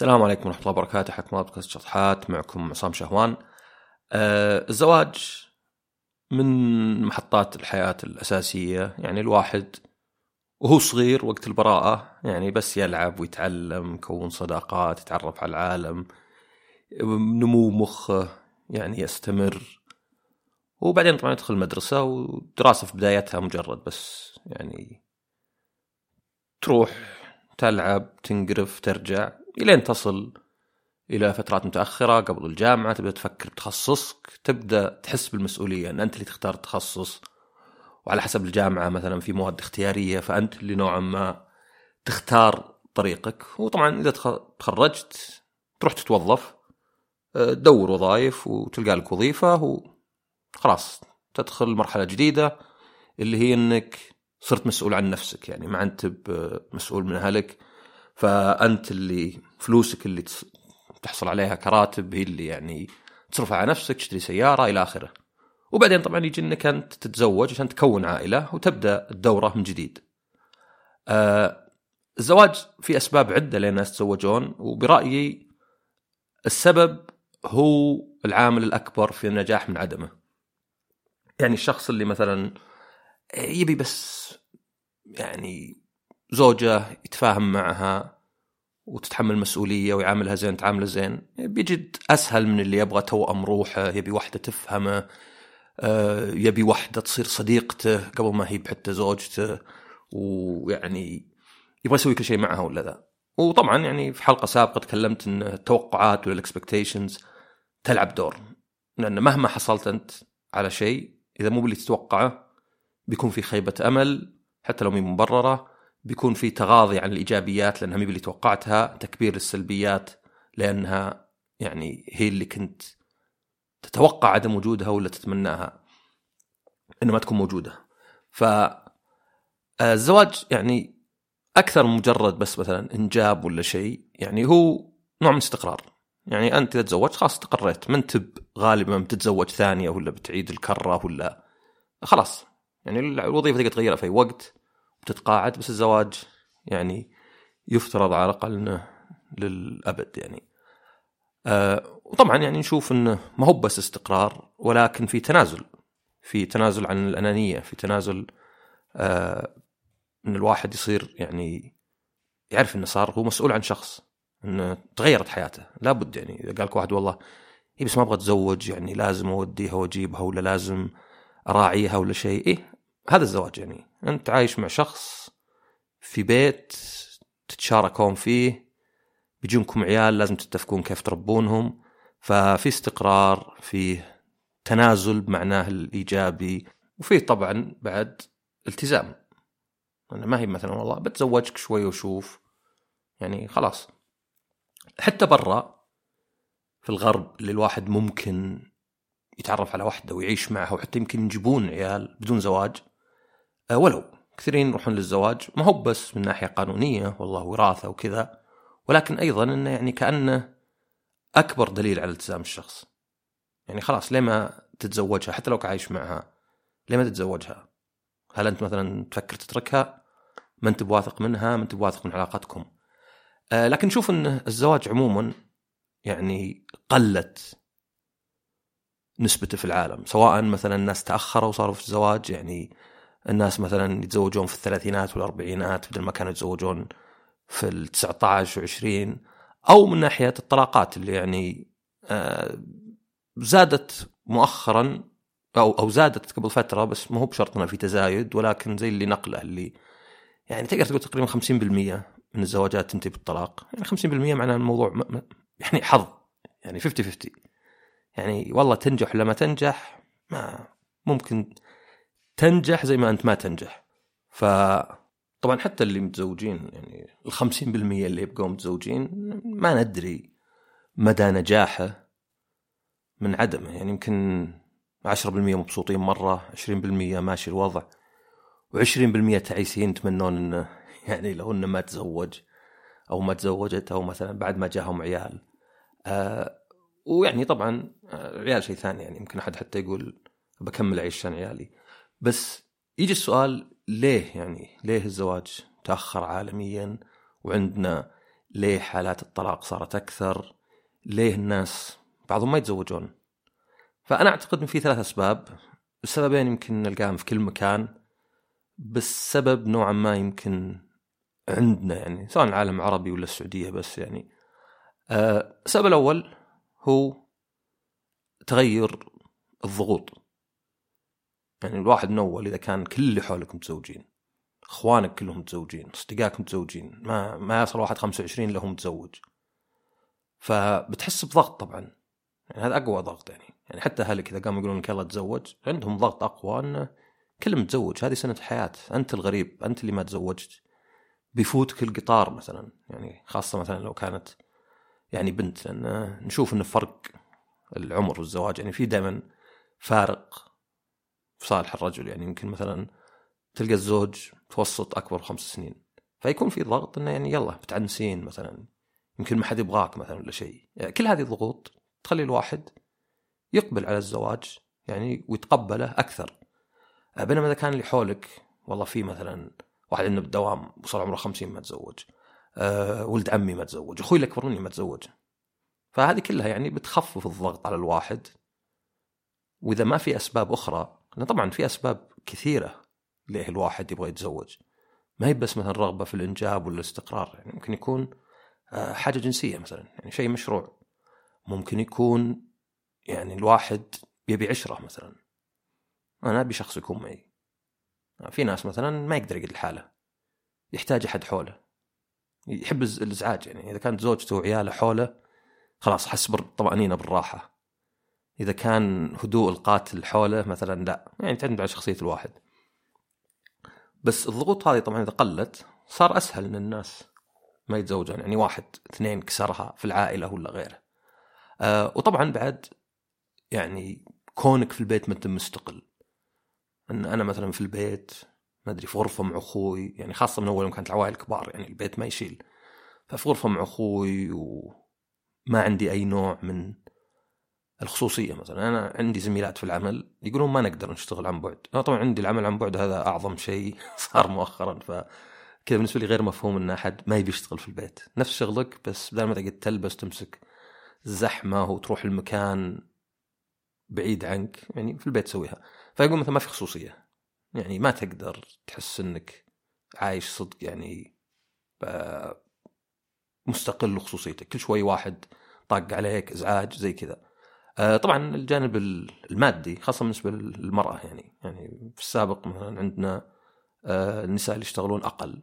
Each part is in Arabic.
السلام عليكم ورحمة الله وبركاته. الله بودكاست شطحات. معكم عصام شهوان. آه الزواج من محطات الحياة الأساسية. يعني الواحد وهو صغير وقت البراءة يعني بس يلعب ويتعلم يكون صداقات يتعرف على العالم نمو مخه يعني يستمر. وبعدين طبعا يدخل المدرسة ودراسة في بدايتها مجرد بس يعني تروح تلعب تنقرف ترجع. إلين تصل إلى فترات متأخرة قبل الجامعة تبدأ تفكر بتخصصك تبدأ تحس بالمسؤولية إن أنت اللي تختار التخصص وعلى حسب الجامعة مثلا في مواد اختيارية فأنت اللي نوعا ما تختار طريقك. وطبعا إذا تخرجت تروح تتوظف آه، تدور وظائف وتلقى لك وظيفة وخلاص تدخل مرحلة جديدة اللي هي إنك صرت مسؤول عن نفسك. يعني ما انت مسؤول من أهلك. فأنت اللي فلوسك اللي تحصل عليها كراتب هي اللي يعني تصرفها على نفسك تشتري سيارة إلى آخره. وبعدين طبعا يجي إنك أنت تتزوج عشان تكون عائلة وتبدأ الدورة من جديد. آه الزواج في أسباب عدة لين الناس يتزوجون وبرأيي السبب هو العامل الأكبر في النجاح من عدمه. يعني الشخص اللي مثلا يبي بس يعني زوجة يتفاهم معها وتتحمل مسؤولية ويعاملها زين تعامله زين. بيجد أسهل من اللي يبغى توأم روحه يبي واحدة تفهمه آه، يبي واحدة تصير صديقته قبل ما هي حتى زوجته. ويعني يبغى يسوي كل شيء معها ولا ذا وطبعا يعني في حلقة سابقة تكلمت إن التوقعات ولا ال expectations تلعب دور. لأن مهما حصلت أنت على شيء إذا مو باللي تتوقعه بيكون في خيبة أمل حتى لو مي مبررة. بيكون في تغاضي عن الإيجابيات لأنها مي اللي توقعتها تكبير السلبيات لأنها يعني هي اللي كنت تتوقع عدم وجودها ولا تتمناها انها ما تكون موجودة. ف الزواج يعني أكثر من مجرد بس مثلا إنجاب ولا شيء يعني هو نوع من استقرار. يعني أنت إذا تزوجت خلاص استقريت ما انت غالبا بتتزوج ثانية ولا بتعيد الكرة ولا خلاص. يعني الوظيفة تقدر تغيرها في أي وقت. بتتقاعد بس الزواج يعني يفترض على الأقل إنه للأبد يعني. آه وطبعا يعني نشوف إنه ما هو بس استقرار ولكن في تنازل في تنازل عن الأنانية في تنازل آه إن الواحد يصير يعني يعرف إنه صار هو مسؤول عن شخص إنه تغيرت حياته. لابد يعني إذا قال لك واحد والله إيه بس ما أبغى أتزوج يعني لازم أوديها وأجيبها ولا لازم أراعيها ولا شيء. إيه هذا الزواج يعني. أنت عايش مع شخص في بيت تتشاركون فيه بيجونكم عيال لازم تتفقون كيف تربونهم ففي استقرار في تنازل بمعناه الإيجابي وفي طبعا بعد التزام. أنا ما هي مثلا والله بتزوجك شوي وشوف. يعني خلاص. حتى برا في الغرب اللي الواحد ممكن يتعرف على واحدة ويعيش معها وحتى يمكن يجيبون عيال بدون زواج ولو كثيرين يروحون للزواج ما هو بس من ناحية قانونية والله وراثة وكذا ولكن أيضا إنه يعني كأنه أكبر دليل على التزام الشخص. يعني خلاص ليه ما تتزوجها؟ حتى لو عايش معها ليه ما تتزوجها؟ هل أنت مثلا تفكر تتركها؟ ما انت بواثق منها؟ ما انت بواثق من علاقتكم؟ آه لكن نشوف إن الزواج عموما يعني قلت نسبته في العالم سواء مثلا الناس تأخروا وصاروا في الزواج يعني الناس مثلا يتزوجون في الثلاثينات والأربعينات بدل ما كانوا يتزوجون في ال 19 و20 أو من ناحية الطلاقات اللي يعني آه، زادت مؤخرا أو أو زادت قبل فترة بس ما هو انه في تزايد ولكن زي اللي نقله اللي يعني تقدر تقول تقريبا 50% من الزواجات تنتهي بالطلاق. يعني 50% معناه الموضوع يعني حظ يعني 50 50 يعني والله تنجح ولا ما تنجح ما ممكن تنجح زي ما أنت ما تنجح. ف طبعا حتى اللي متزوجين يعني ال 50% اللي يبقوا متزوجين ما ندري مدى نجاحه من عدمه. يعني يمكن 10% مبسوطين مرة 20% ماشي الوضع و20% تعيسين يتمنون إنه يعني لو إنه ما تزوج أو ما تزوجت أو مثلا بعد ما جاهم عيال. آه ويعني طبعا آه، عيال شيء ثاني يعني يمكن أحد حتى يقول بكمل اعيش عشان عيالي. بس يجي السؤال ليه يعني؟ ليه الزواج تأخر عالميا؟ وعندنا ليه حالات الطلاق صارت أكثر؟ ليه الناس بعضهم ما يتزوجون؟ فأنا أعتقد إن في ثلاث أسباب. السببين يمكن نلقاهم في كل مكان بس سبب نوعا ما يمكن عندنا يعني سواء العالم العربي ولا السعودية بس يعني. أه السبب الأول هو تغير الضغوط. يعني الواحد من اول إذا كان كل اللي حولك متزوجين. إخوانك كلهم متزوجين. اصدقائك متزوجين. ما ما يصل واحد 25 له متزوج. فبتحس بضغط طبعا. يعني هذا أقوى ضغط يعني. يعني حتى أهلك إذا قاموا يقولون لك يلا تزوج عندهم ضغط أقوى انه كل متزوج. هذه سنة الحياة. أنت الغريب أنت اللي ما تزوجت. بيفوتك القطار مثلا. يعني خاصة مثلا لو كانت يعني بنت لأن نشوف انه فرق العمر والزواج. يعني في دائما فارق في صالح الرجل. يعني يمكن مثلا تلقى الزوج متوسط أكبر بخمس سنين فيكون في ضغط إنه يعني يلا بتعنسين مثلا يمكن ما حد يبغاك مثلا ولا شيء. يعني كل هذه الضغوط تخلي الواحد يقبل على الزواج يعني ويتقبله أكثر. بينما إذا كان اللي حولك والله في مثلا واحد عنده بالدوام وصل عمره 50 ما تزوج أه ولد عمي ما تزوج أخوي الأكبر مني ما تزوج. فهذه كلها يعني بتخفف الضغط على الواحد. وإذا ما في أسباب أخرى لأن طبعا في أسباب كثيرة ليه الواحد يبغى يتزوج. ما هي بس مثلا رغبة في الإنجاب ولا الاستقرار يعني ممكن يكون آه، حاجة جنسية مثلا يعني شيء مشروع. ممكن يكون يعني الواحد يبي عشرة مثلا. أنا أبي شخص يكون معي. في ناس مثلا ما يقدر يقعد لحاله. يحتاج أحد حوله. يحب الإزعاج يعني إذا كانت زوجته وعياله حوله خلاص حس بالطمانينه بالراحة. إذا كان هدوء القاتل حوله مثلا لا يعني تعتمد على شخصية الواحد. بس الضغوط هذه طبعا إذا قلت صار أسهل إن الناس ما يتزوجون يعني واحد اثنين كسرها في العائلة ولا غيره. آه وطبعا بعد يعني كونك في البيت ما انت مستقل. إن أنا مثلا في البيت ما أدري في غرفة مع أخوي يعني خاصة من أول يوم كانت العوائل كبار يعني البيت ما يشيل. ففي غرفة مع أخوي وما عندي أي نوع من الخصوصية مثلا. أنا عندي زميلات في العمل يقولون ما نقدر نشتغل عن بعد. أنا طبعا عندي العمل عن بعد هذا أعظم شيء صار مؤخرا. ف كذا بالنسبة لي غير مفهوم إن أحد ما يبي يشتغل في البيت. نفس شغلك بس بدل ما تقعد تلبس تمسك زحمة وتروح المكان بعيد عنك يعني في البيت تسويها. فيقول مثلا ما في خصوصية. يعني ما تقدر تحس إنك عايش صدق يعني مستقل وخصوصيتك كل شوي واحد طاق عليك إزعاج زي كذا. طبعا الجانب المادي خاصة بالنسبة للمرأة يعني يعني في السابق مثلا عندنا آه، النساء اللي يشتغلون أقل.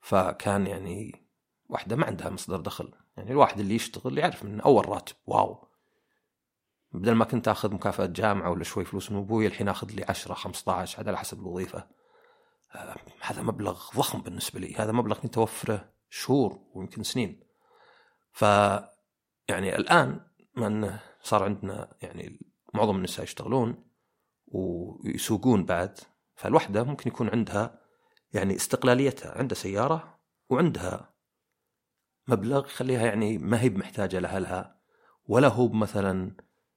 فكان يعني واحدة ما عندها مصدر دخل. يعني الواحد اللي يشتغل يعرف من أول راتب واو. بدل ما كنت آخذ مكافأة جامعة ولا شوي فلوس من أبوي الحين آخذ لي 10 15 هذا على حسب الوظيفة. آه، هذا مبلغ ضخم بالنسبة لي. هذا مبلغ كنت اوفره شهور ويمكن سنين. ف يعني الآن ما إنه صار عندنا يعني معظم النساء يشتغلون ويسوقون بعد فالوحدة ممكن يكون عندها يعني استقلاليتها عندها سيارة وعندها مبلغ يخليها يعني ما هي محتاجة لأهلها ولا هو مثلا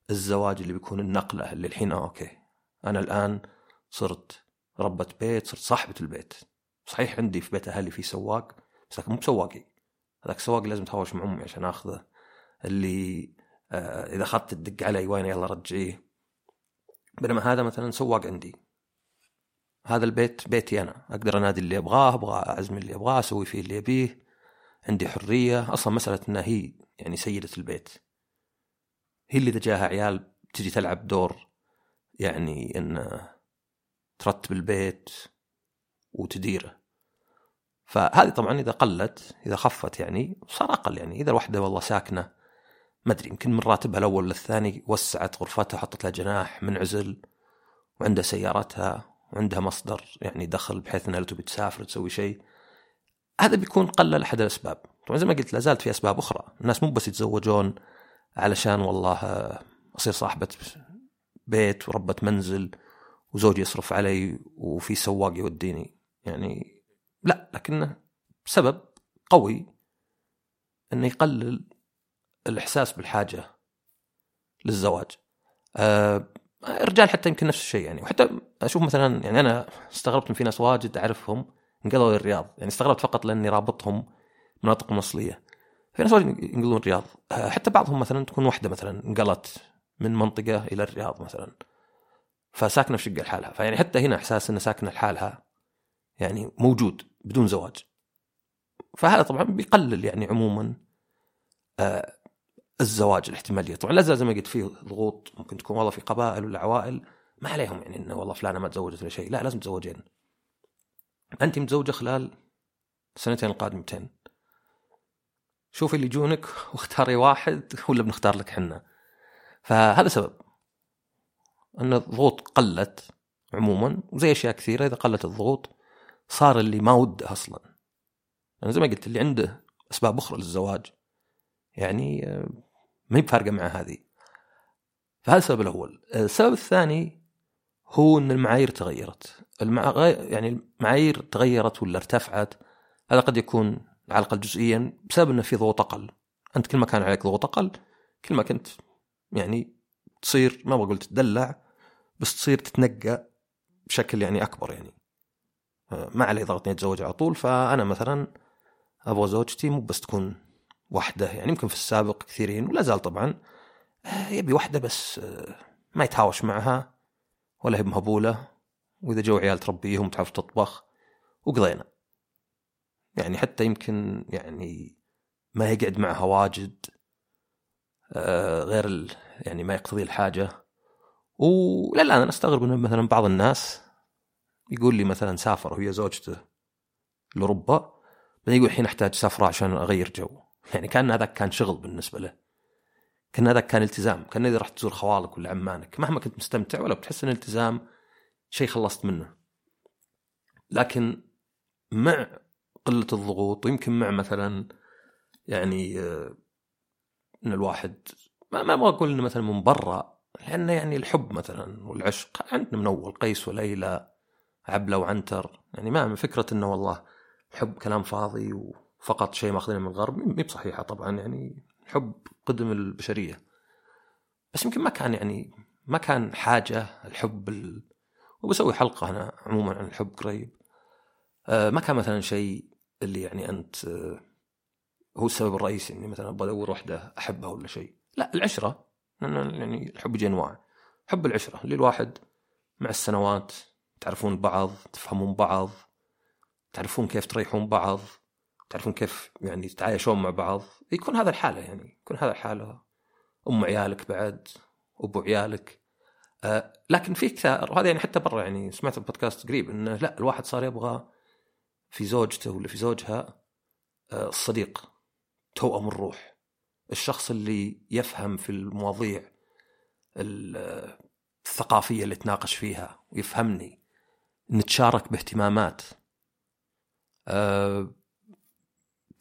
الزواج اللي بيكون النقلة اللي الحين آه أوكي. أنا الآن صرت ربة بيت صرت صاحبة البيت. صحيح عندي في بيت أهلي في سواق بس مو بسواقي. هذاك السواق لازم تهاوش مع أمي عشان آخذه. اللي إذا اخذت تدق علي وين يلا رجعيه بينما هذا مثلا سواق عندي. هذا البيت بيتي أنا. أقدر أنادي اللي أبغاه أبغى اعزم اللي أبغاه أسوي فيه اللي ابيه عندي حرية. أصلا مسألة إنها هي يعني سيدة البيت. هي اللي اذا جاها عيال تجي تلعب دور يعني إن ترتب البيت وتديره. فهذه طبعا إذا قلت إذا خفت يعني صار أقل يعني. إذا الوحدة والله ساكنة ما أدري يمكن من راتبها الأول للثاني وسعت غرفتها حطت لها جناح منعزل وعندها سيارتها وعندها مصدر يعني دخل بحيث إنها لو تبي تسافر تسوي شيء. هذا بيكون قلل احد الأسباب. طبعا زي ما قلت لا زالت في أسباب أخرى. الناس مو بس يتزوجون علشان والله أصير صاحبة بيت وربة منزل وزوجي يصرف علي وفي سواق يوديني. يعني لا لكنه سبب قوي إنه يقلل الإحساس بالحاجة للزواج. أه الرجال حتى يمكن نفس الشيء يعني. وحتى أشوف مثلا يعني أنا استغربت إن في ناس واجد أعرفهم انقلوا للرياض يعني استغربت فقط لأني رابطهم مناطق مصليه في ناس واجد ينقلون الرياض. آه، حتى بعضهم مثلا تكون واحدة مثلا انقلت من منطقة إلى الرياض مثلا. فساكنة في شقة لحالها. فيعني حتى هنا إحساس انها ساكنة لحالها يعني موجود بدون زواج. فهذا طبعا بيقلل يعني عموما آه الزواج الاحتمالية. طبعا لا زال زي ما قلت فيه ضغوط ممكن تكون والله في قبائل ولا عوائل. ما عليهم يعني إنه والله فلانة ما تزوجت ولا شيء. لا لازم تزوجين. أنت متزوجة خلال السنتين القادمتين شوفي اللي يجونك واختاري واحد ولا بنختار لك حنا. فهذا سبب. إن الضغوط قلت عموما وزي أشياء كثيرة إذا قلت الضغوط صار اللي ما وده أصلا. يعني زي ما قلت اللي عنده أسباب أخرى للزواج. يعني آه، ما هي بفارقة مع هذه. فهذا السبب الأول. السبب الثاني هو إن المعايير تغيرت. المع... يعني المعايير تغيرت ولا ارتفعت هذا قد يكون على الأقل جزئيا بسبب إنه في ضغوط أقل. أنت كل ما كان عليك ضغوط أقل كل ما كنت يعني تصير ما بقول تدلع بس تصير تتنقى بشكل يعني أكبر يعني. ما علي ضغط إني أتزوج على طول فأنا مثلا أبغى زوجتي مو بس تكون واحدة يعني يمكن في السابق كثيرين ولا زال طبعا. آه، يبي واحدة بس آه، ما يتهاوش معها ولا هي مهبوله وإذا جو عيال تربيهم تعرف تطبخ وقضينا. يعني حتى يمكن يعني ما يقعد معها واجد آه، غير يعني ما يقتضي الحاجة. ولا الآن أنا أستغرب ان مثلا بعض الناس يقول لي مثلا سافر وهي زوجته لأوروبا بعدين يقول الحين أحتاج سفرة عشان أغير جو. يعني كان هذاك كان شغل بالنسبة له. كان هذاك كان التزام. كان إذا رحت تزور خوالك ولا عمانك مهما كنت مستمتع ولا بتحس إن الالتزام شيء خلصت منه. لكن مع قلة الضغوط ويمكن مع مثلا يعني آه، إن الواحد ما ما أقول إنه مثلا من برا لأنه يعني الحب مثلا والعشق عندنا من أول قيس وليلى عبلة وعنتر. يعني ما فكرة إنه والله الحب كلام فاضي وفقط شيء ماخذينه من الغرب مي بصحيحة طبعا يعني الحب قدم البشرية. بس يمكن ما كان يعني ما كان حاجة الحب ال... وبسوي حلقة أنا عموما عن الحب قريب. آه ما كان مثلا شيء اللي يعني أنت آه هو السبب الرئيسي إني مثلا أبغى أدور وحدة أحبها ولا شيء. لا العشرة يعني الحب يجي انواع حب العشرة اللي الواحد مع السنوات تعرفون بعض تفهمون بعض تعرفون كيف تريحون بعض. تعرفون كيف يعني تتعايشون مع بعض؟ يكون هذا الحالة يعني يكون هذا الحالة. أم عيالك بعد أبو عيالك. آه لكن في كثار وهذا يعني حتى برا يعني سمعت البودكاست قريب إنه لا الواحد صار يبغى في زوجته ولا في زوجها آه الصديق توأم الروح. الشخص اللي يفهم في المواضيع الثقافية اللي تناقش فيها ويفهمني. نتشارك باهتمامات. أه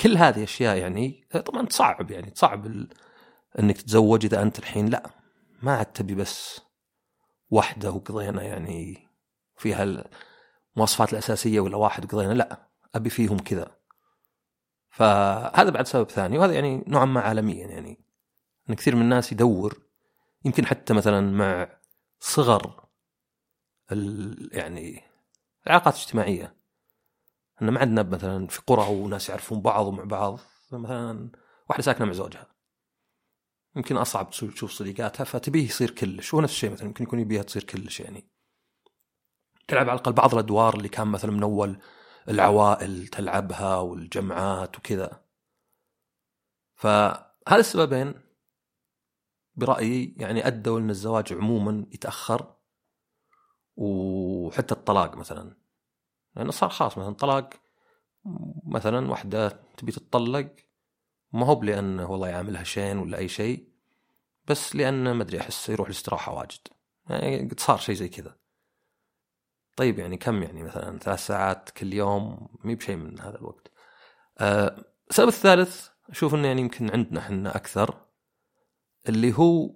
كل هذه أشياء يعني طبعا تصعب يعني تصعب ال... إنك تتزوج إذا أنت الحين لا ما عاد تبي بس واحدة وقضينا يعني فيها المواصفات الأساسية ولا واحد وقضينا لا أبي فيهم كذا. فهذا بعد سبب ثاني وهذا يعني نوعا ما عالميا يعني. إن كثير من الناس يدور يمكن حتى مثلا مع صغر يعني العلاقات الاجتماعية. ان ما عندنا مثلا في قرى وناس يعرفون بعض ومع بعض مثلا واحدة ساكنة مع زوجها. يمكن أصعب تشوف صديقاتها فتبيه يصير كلش. ونفس الشيء مثلا يمكن يكون يبيها تصير كلش يعني. تلعب على الأقل بعض الأدوار اللي كان مثلا من أول العوائل تلعبها والجمعات وكذا. فهذا السببين برأيي يعني أدوا إن الزواج عموما يتأخر وحتى الطلاق مثلا. لأنه صار خلاص مثلا طلاق مثلا واحدة تبي تتطلق. ما هو لأنه والله يعاملها شين ولا أي شيء بس لأنه ما أدري أحس يروح الاستراحة واجد. يعني قد صار شيء زي كذا. طيب يعني كم يعني مثلا ثلاث ساعات كل يوم؟ مي بشيء من هذا الوقت. أه السبب الثالث أشوف إنه يعني يمكن عندنا إحنا أكثر اللي هو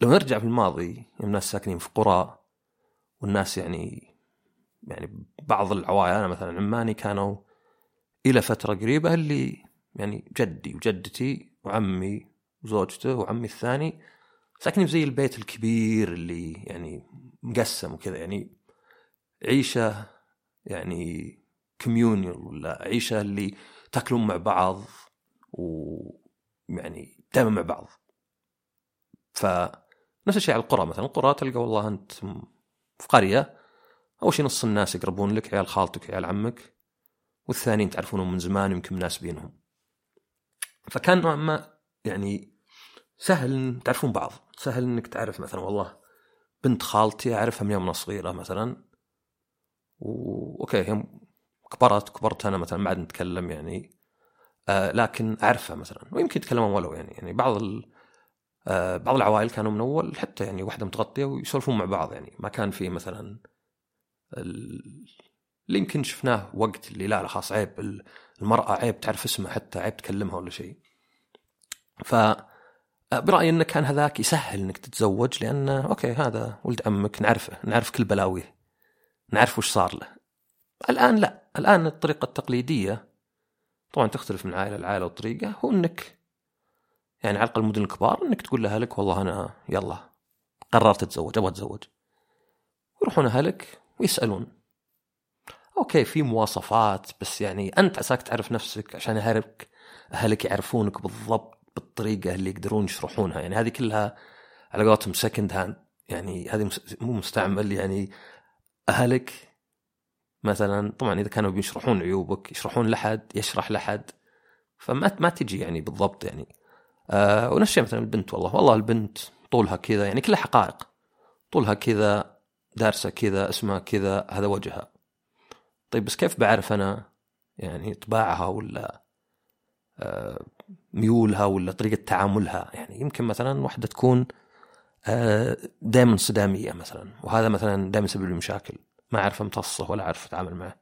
لو نرجع في الماضي الناس ساكنين في قرى والناس يعني يعني بعض العوائل أنا مثلا عماني كانوا إلى فترة قريبة اللي يعني جدي وجدتي وعمي وزوجته وعمي الثاني ساكنين في زي البيت الكبير اللي يعني مقسم وكذا يعني عيشة يعني كوميونيال ولا عيشة اللي تاكلون مع بعض ويعني دائما مع بعض. فنفس الشيء على القرى مثلا القرى تلقى والله أنت في قريه أول شيء نص الناس يقربون لك عيال خالتك عيال عمك والثانيين تعرفونهم من زمان يمكن مناسبينهم. فكان نوعا ما يعني سهل تعرفون بعض. سهل إنك تعرف مثلا والله بنت خالتي أعرفها من يوم صغيره مثلا. واوكي يوم كبرت كبرت أنا مثلا ما عاد نتكلم يعني. آه لكن أعرفها مثلا. ويمكن يتكلمون ولو يعني يعني بعض ال... آه بعض العوائل كانوا من أول حتى يعني واحدة متغطية ويسولفون مع بعض يعني. ما كان في مثلا اللي يمكن شفناه وقت اللي لا لا خلاص عيب المرأة عيب تعرف اسمها حتى عيب تكلمها ولا شيء. ف برأيي انه كان هذاك يسهل إنك تتزوج لأن okay هذا ولد عمك نعرفه نعرف كل بلاويه نعرف وش صار له. الآن لا الآن الطريقة التقليدية طبعا تختلف من عائلة لعائلة وطريقة هو إنك يعني على الأقل المدن الكبار إنك تقول لأهلك والله أنا يلا قررت أتزوج أبغى أتزوج. يروحون أهلك ويسألون. okay في مواصفات بس يعني أنت عساك تعرف نفسك عشان اهلك أهلك يعرفونك بالضبط بالطريقة اللي يقدرون يشرحونها. يعني هذه كلها على قولتهم second hand يعني هذه مو مستعمل. يعني أهلك مثلا طبعا إذا كانوا بيشرحون عيوبك يشرحون لحد يشرح لحد فما ما تجي يعني بالضبط يعني. آه ونفس الشيء مثلا البنت والله. والله البنت طولها كذا يعني كلها حقائق. طولها كذا دارسه كذا اسمها كذا هذا وجهها. طيب بس كيف بعرف أنا يعني طباعها ولا آه ميولها ولا طريقة تعاملها؟ يعني يمكن مثلا واحدة تكون آه دائما صدامية مثلا وهذا مثلا دائما يسبب لي مشاكل. ما أعرف امتصه ولا أعرف أتعامل معه.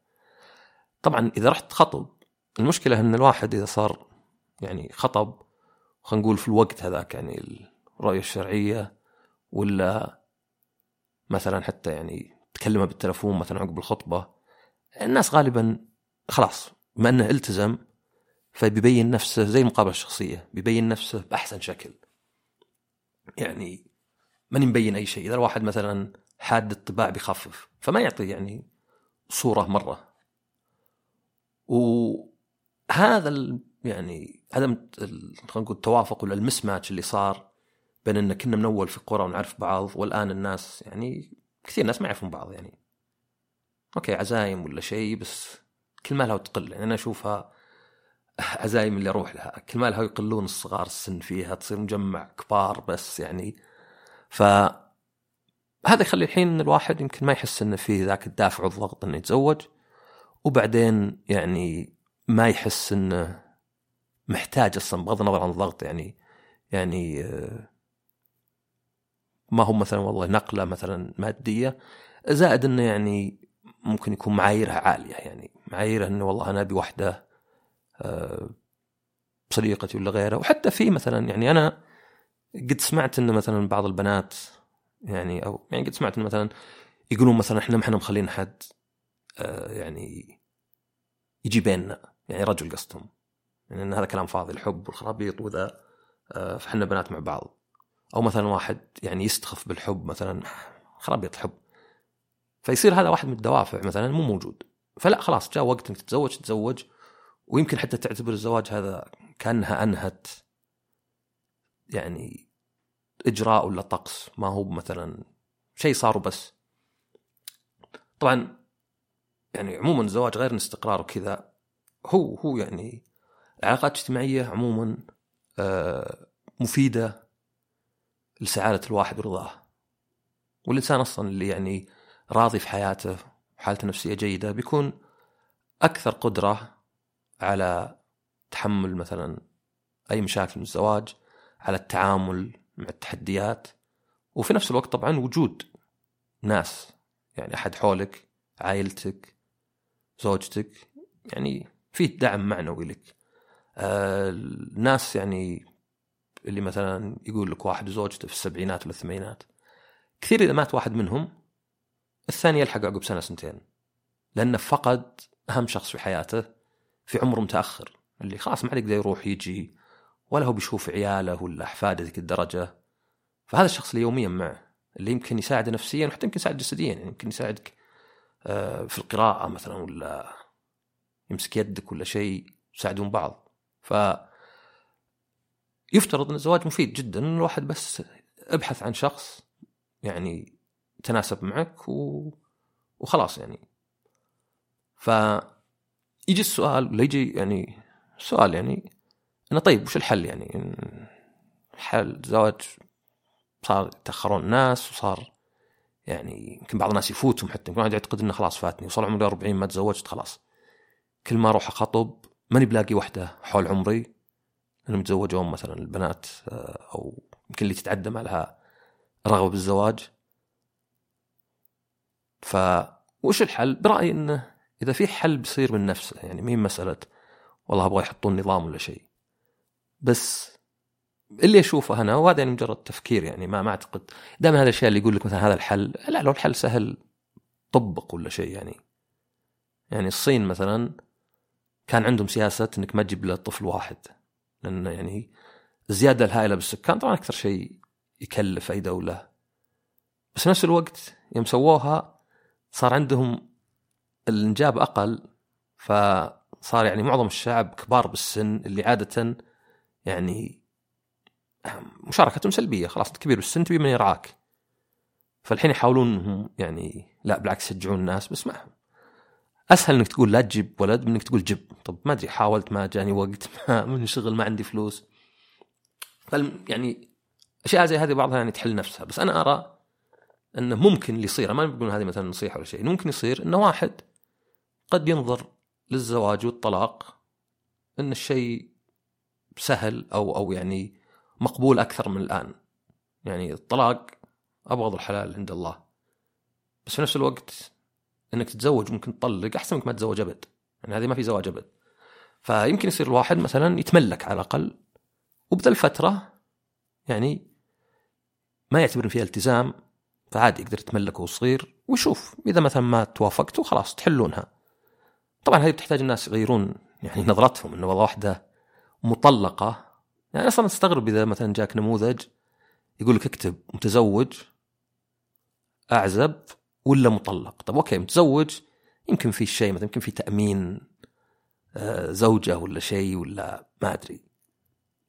طبعا إذا رحت خطب المشكلة إن الواحد إذا صار يعني خطب خلينا نقول في الوقت هذاك يعني الرؤية الشرعية ولا مثلا حتى يعني تكلمه بالتلفون مثلا عقب الخطبة الناس غالبا خلاص بما إنه إلتزم فبيبين نفسه زي المقابله الشخصية بيبين نفسه بأحسن شكل. يعني ماني مبين أي شيء. إذا الواحد مثلا حاد الطباع بيخفف فما يعطي يعني صورة مرة. وهذا يعني عدم خلينا نقول التوافق ولا المس ماتش اللي صار بين إن كنا من اول في قرى ونعرف بعض والآن الناس يعني كثير ناس ما يعرفون بعض يعني. أوكي عزايم ولا شيء بس كل ما لها تقل يعني أنا أشوفها عزايم اللي أروح لها. كل ما لها يقلون الصغار السن فيها تصير مجمع كبار بس يعني. ف هذا يخلي الحين الواحد يمكن ما يحس إنه في ذاك الدافع والضغط إنه يتزوج. وبعدين يعني ما يحس إنه محتاج أصلا بغض النظر عن الضغط يعني يعني آه، ما هو مثلا والله نقلة مثلا مادية زائد إنه يعني ممكن يكون معاييرها عالية يعني معاييرها إنه والله أنا أبي واحدة آه، صديقتي ولا غيرها. وحتى في مثلا يعني أنا قد سمعت إنه مثلا بعض البنات يعني أو يعني قد سمعت إنه مثلا يقولون مثلا إحنا ما إحنا مخلين حد آه، يعني يجي بيننا يعني رجل قصدهم. يعني إن هذا كلام فاضي الحب والخرابيط وذا آه، فإحنا بنات مع بعض. أو مثلا واحد يعني يستخف بالحب مثلا خرابيط الحب فيصير هذا واحد من الدوافع مثلا مو موجود. فلا خلاص جاء وقت إنك تتزوج تتزوج. ويمكن حتى تعتبر الزواج هذا كأنها أنهت يعني إجراء ولا طقس ما هو مثلا شيء صار بس. طبعا يعني عموما الزواج غير استقرار وكذا هو هو يعني العلاقات الاجتماعية عموما آه، مفيدة. لسعادة الواحد ورضاه. والإنسان أصلا اللي يعني راضي في حياته وحالته النفسية جيدة بيكون أكثر قدرة على تحمل مثلا أي مشاكل من الزواج على التعامل مع التحديات وفي نفس الوقت طبعا وجود ناس يعني أحد حولك عائلتك زوجتك يعني فيه دعم معنوي لك. آه الناس يعني اللي مثلا يقول لك واحد وزوجته في السبعينات ولا الثمانينات. كثير إذا مات واحد منهم الثاني يلحق عقب سنة سنتين. لأنه فقد أهم شخص في حياته في عمر متأخر اللي خلاص ما عاد يقدر يروح يجي ولا هو بيشوف عياله ولا أحفاده ذيك الدرجة. فهذا الشخص اللي يوميا معه اللي يمكن يساعده نفسيا وحتى يمكن يساعد جسديا يعني يمكن يساعدك آه، في القراءة مثلا ولا يمسك يدك ولا شيء يساعدون بعض. ف يفترض إن الزواج مفيد جدا الواحد بس ابحث عن شخص يعني يتناسب معك و... وخلاص يعني. ف يجي السؤال ولا يجي يعني سؤال يعني إنه طيب وش الحل يعني؟ حل زواج صار يتأخرون الناس وصار يعني يمكن بعض الناس يفوتهم حتى يمكن يعتقد إنه خلاص فاتني وصل عمري 40 ما تزوجت خلاص. كل ما أروح أخطب ماني بلاقي وحدة حول عمري. انهم يتزوجون مثلا البنات آه، أو يمكن اللي تتعدى ما لها رغبة بالزواج. ف وش الحل؟ برأيي إنه إذا في حل بيصير من نفسه يعني مين مسألة والله أبغى يحطون نظام ولا شيء. بس اللي أشوفه أنا وهذا يعني مجرد تفكير يعني ما ما أعتقد. دائما هذا الاشياء اللي يقول لك مثلا هذا الحل لا لو الحل سهل طبق ولا شيء يعني. يعني الصين مثلا كان عندهم سياسة إنك ما تجيب إلا طفل واحد. لأن يعني الزياده الهائلة بالسكان. طبعا أكثر شيء يكلف أي دولة. بس نفس الوقت يوم سووها صار عندهم الإنجاب أقل فصار يعني معظم الشعب كبار بالسن اللي عادة يعني مشاركتهم سلبية. خلاص أنت كبير بالسن تبي من يرعاك فالحين يحاولون يعني لا بالعكس يشجعون الناس بس ما أسهل إنك تقول لا تجيب ولد من إنك تقول جب طب ما أدري حاولت ما جاني وقت ما من شغل ما عندي فلوس. يعني أشياء زي هذه بعضها يعني تحل نفسها. بس أنا أرى أنه ممكن اللي يصير ما بقول هذه مثلا نصيحة ولا شيء ممكن يصير إنه واحد قد ينظر للزواج والطلاق إن الشيء سهل أو أو يعني مقبول أكثر من الآن. يعني الطلاق أبغض الحلال عند الله. بس في نفس الوقت إنك تتزوج ممكن تطلق أحسن منك ما تتزوج أبد. يعني هذه ما في زواج أبد. فيمكن يصير الواحد مثلا يتملك على الأقل وبذا الفترة يعني ما يعتبر فيها التزام فعادي يقدر يتملك وهو صغير ويشوف. إذا مثلا ما توافقتوا خلاص تحلونها. طبعا هذه بتحتاج الناس يغيرون يعني نظرتهم إنه والله واحدة مطلقة. يعني أصلا أستغرب إذا مثلا جاك نموذج يقول لك اكتب متزوج أعزب ولا مطلق. طب أوكي متزوج يمكن في شيء مثلا يمكن في تأمين آه، زوجة ولا شيء ولا ما أدري.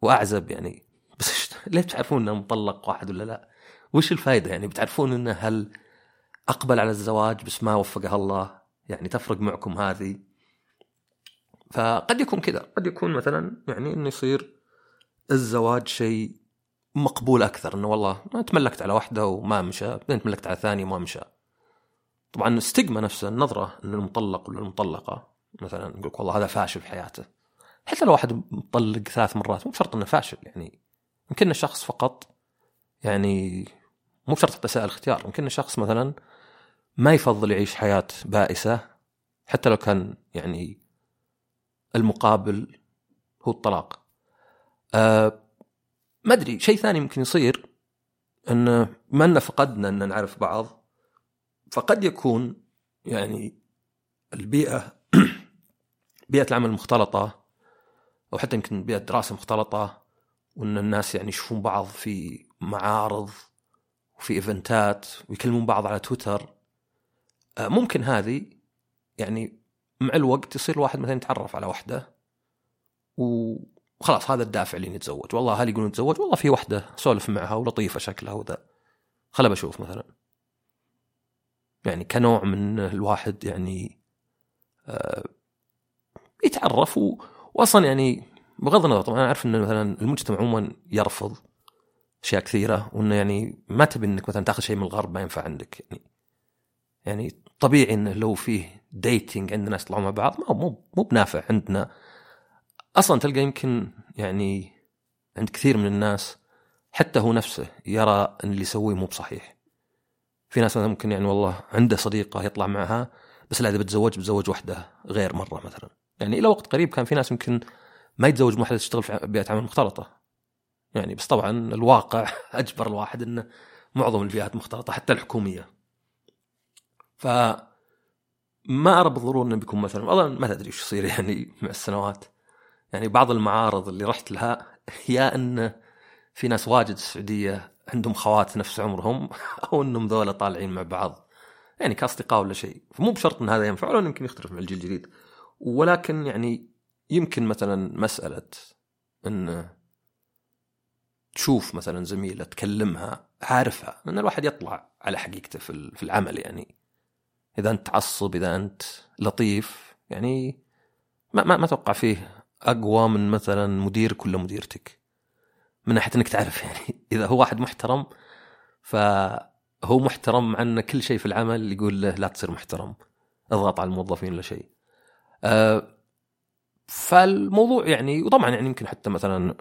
وأعزب يعني. بس ليه بتعرفون إنه مطلق واحد ولا لا؟ وش الفائده يعني؟ بتعرفون إنه هل أقبل على الزواج بس ما وفقها الله؟ يعني تفرق معكم هذه؟ فقد يكون كذا. قد يكون مثلا يعني إنه يصير الزواج شيء مقبول أكثر إنه والله ما تملكت على واحدة وما مشى بعدين تملكت على ثانية وما مشى. طبعا الستيغما نفسها النظرة ان المطلق ولا المطلقة مثلا يقول والله هذا فاشل في حياته. حتى لو واحد مطلق ثلاث مرات مو بشرط إنه فاشل يعني يمكن الشخص فقط يعني مو بشرط حتى سائل اختيار يمكن الشخص مثلا ما يفضل يعيش حياة بائسة حتى لو كان يعني المقابل هو الطلاق. أه ما أدري شيء ثاني ممكن يصير إنه ما فقدنا ان نعرف بعض. فقد يكون يعني البيئة بيئة العمل المختلطه أو حتى يمكن بيئة دراسه مختلطة وإن الناس يعني يشوفون بعض في معارض وفي إيفنتات ويكلمون بعض على تويتر. أه، ممكن هذه يعني مع الوقت يصير الواحد مثلا يتعرف على واحدة وخلاص هذا الدافع اللي نتزوج والله هل يقولون نتزوج والله في واحدة اسولف معها ولطيفة شكلها وذا. خلا بشوف مثلا. يعني كنوع من الواحد يعني آه يتعرف. واصلا يعني بغض النظر طبعا أنا أعرف إن مثلا المجتمع عموما يرفض أشياء كثيرة وإنه يعني ما تبي إنك مثلا تاخذ شيء من الغرب ما ينفع عندك يعني يعني طبيعي إنه لو فيه ديتنج عندنا ناس يطلعون مع بعض ما مو مو بنافع عندنا أصلا تلقى يمكن يعني عند كثير من الناس حتى هو نفسه يرى إن اللي يسويه مو بصحيح في ناس مثلا ممكن يعني والله عنده صديقة يطلع معها بس لا إذا بتزوج بتزوج واحدة غير مرة مثلا. يعني إلى وقت قريب كان في ناس يمكن ما يتزوج واحدة تشتغل في بيئة عمل مختلطة. يعني بس طبعا الواقع أجبر الواحد إنه معظم البيئات مختلطة حتى الحكومية. ف ما أرى بالضرورة إنه بيكون مثلا والله ما تدري وش يصير يعني مع السنوات. يعني بعض المعارض اللي رحت لها يا ان في ناس واجد السعوديه عندهم خوات نفس عمرهم أو إنهم ذولا طالعين مع بعض. يعني كأصدقاء ولا شيء. فمو بشرط إن هذا ينفع ولا يمكن يختلف مع الجيل الجديد. ولكن يعني يمكن مثلا مسألة إن تشوف مثلا زميلة تكلمها عارفها لأن الواحد يطلع على حقيقته في العمل يعني. إذا أنت تعصب إذا أنت لطيف يعني ما ما, ما أتوقع فيه أقوى من مثلا مديرك ولا مديرتك. من ناحية إنك تعرف يعني. إذا هو واحد محترم فهو محترم مع ان كل شيء في العمل يقول له لا تصير محترم اضغط على الموظفين ولا شيء. أه فالموضوع يعني وطبعا يعني يمكن حتى مثلا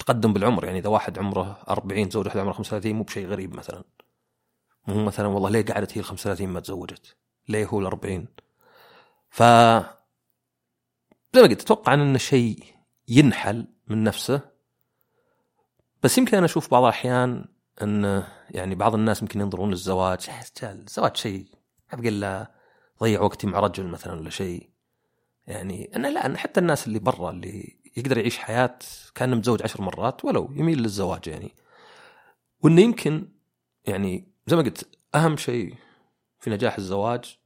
التقدم بالعمر يعني إذا واحد عمره 40 تزوج واحد عمره 35 مو بشيء غريب مثلا. مو مثلا والله ليه قعدت هي ال 35 ما تزوجت؟ ليه هو ال 40 ف زي ما قلت أتوقع إن شيء ينحل من نفسه بس يمكن أنا أشوف بعض الأحيان إن يعني بعض الناس يمكن ينظرون للزواج الزواج شيء ابقى له ضيع وقتي مع رجل مثلا ولا شيء يعني أنا لا أنا حتى الناس اللي برا اللي يقدر يعيش حياة كأنه متزوج عشر مرات ولو يميل للزواج يعني وإنه يمكن يعني زي ما قلت أهم شيء في نجاح الزواج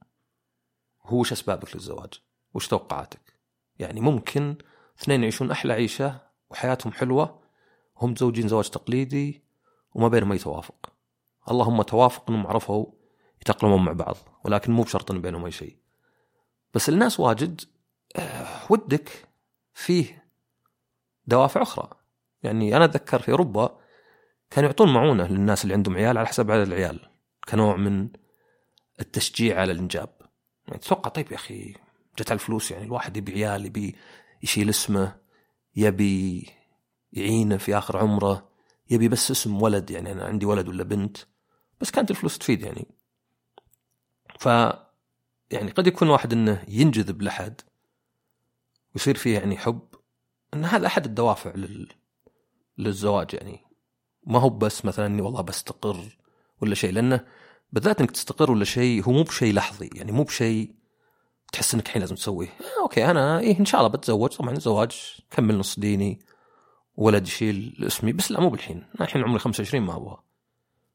هو وش أسبابك للزواج؟ وش توقعاتك؟ يعني ممكن اثنين يعيشون أحلى عيشة وحياتهم حلوة وهم متزوجين زواج تقليدي وما بينهم أي توافق. اللهم توافق إنهم عرفوا يتاقلمون مع بعض ولكن مو بشرط إن بينهم أي شيء. بس الناس واجد آه، ودك فيه دوافع أخرى. يعني أنا أتذكر في أوروبا كانوا يعطون معونة للناس اللي عندهم عيال على حسب عدد العيال كنوع من التشجيع على الإنجاب. يعني تتوقع طيب يا أخي جت على الفلوس يعني الواحد يبي عيال يبي يشيل اسمه يبي يعينه في آخر عمره يبي بس اسم ولد يعني أنا عندي ولد ولا بنت بس كانت الفلوس تفيد يعني. ف يعني قد يكون واحد إنه ينجذب لحد ويصير فيه يعني حب إن هذا أحد الدوافع لل... للزواج يعني. ما هو بس مثلا إني والله بستقر ولا شيء لأنه بالذات إنك تستقر ولا شيء هو مو بشيء لحظي يعني مو بشيء تحس إنك الحين لازم تسويه. آه okay أنا إيه إن شاء الله بتزوج طبعا الزواج كمل نص ديني. ولد يشيل اسمي بس لا مو بالحين. الحين عمري 25 ما أبغى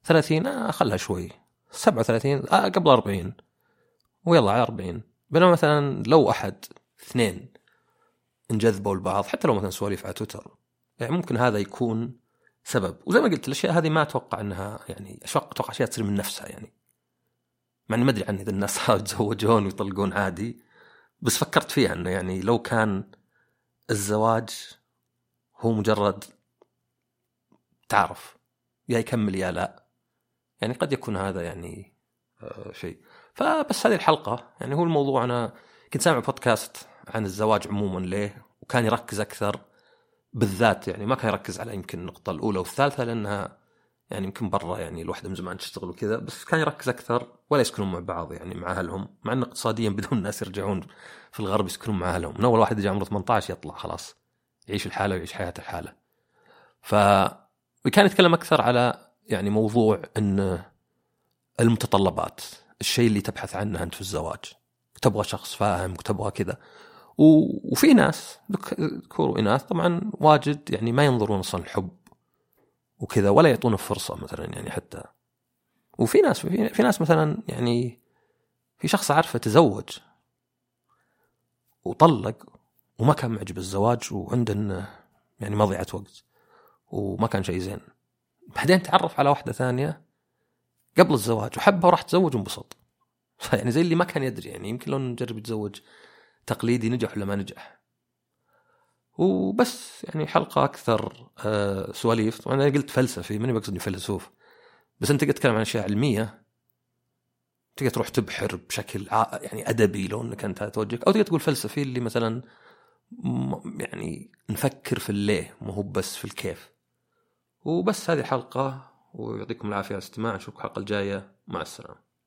30 آه خلها شوي. 37 آه قبل 40 ويلا على 40 بينما مثلا لو أحد اثنين انجذبوا لبعض حتى لو مثلا سواليف على تويتر. يعني ممكن هذا يكون سبب. وزي ما قلت الأشياء هذه ما أتوقع إنها يعني أتوقع أشياء تصير من نفسها يعني. مع إني ما أدري عن إذا الناس صاروا يتزوجون ويطلقون عادي. بس فكرت فيها إنه يعني لو كان الزواج هو مجرد تعرف. يا يكمل يا لا. يعني قد يكون هذا يعني آه شيء. فبس هذه الحلقة. يعني هو الموضوع أنا كنت سامع بودكاست عن الزواج عموما ليه وكان يركز أكثر بالذات يعني ما كان يركز على يمكن النقطة الأولى والثالثة لأنها يعني يمكن برا يعني الوحده من زمان تشتغل وكذا بس كان يركز أكثر ولا يسكنون مع بعض يعني مع أهلهم مع إن اقتصاديا بدون الناس يرجعون في الغرب يسكنون مع أهلهم. من أول واحد يجي عمره 18 يطلع خلاص. يعيش الحالة ويعيش حياته الحالة. ف وكان يتكلم أكثر على يعني موضوع إن المتطلبات الشيء اللي تبحث عنه أنت في الزواج. تبغى شخص فاهم تبغى كذا. وفي ناس ذكور واناث طبعا واجد يعني ما ينظرون أصلا الحب وكذا ولا يعطونه فرصة مثلا يعني حتى. وفي ناس في ناس مثلا يعني في شخص عارفه تزوج وطلق وما كان معجب الزواج وعنده انه يعني مضيعة وقت وما كان شيء زين. بعدين تعرف على واحدة ثانية قبل الزواج وحبها وراح تزوج وانبسط. يعني زي اللي ما كان يدري يعني يمكن لو نجرب يتزوج تقليدي نجح ولا ما نجح. وبس يعني حلقة أكثر آه سواليف. طبعا أنا قلت فلسفي ماني بقصد فيلسوف. بس أنت تتكلم عن أشياء علمية. تقدر تروح تبحر بشكل يعني أدبي لو إنك أنت توجهك. أو تقدر تقول فلسفي اللي مثلا يعني نفكر في الليه مو هو بس في الكيف. وبس هذه حلقة ويعطيكم العافية على الاستماع. نشوفكم الحلقة الجاية. مع السلامة.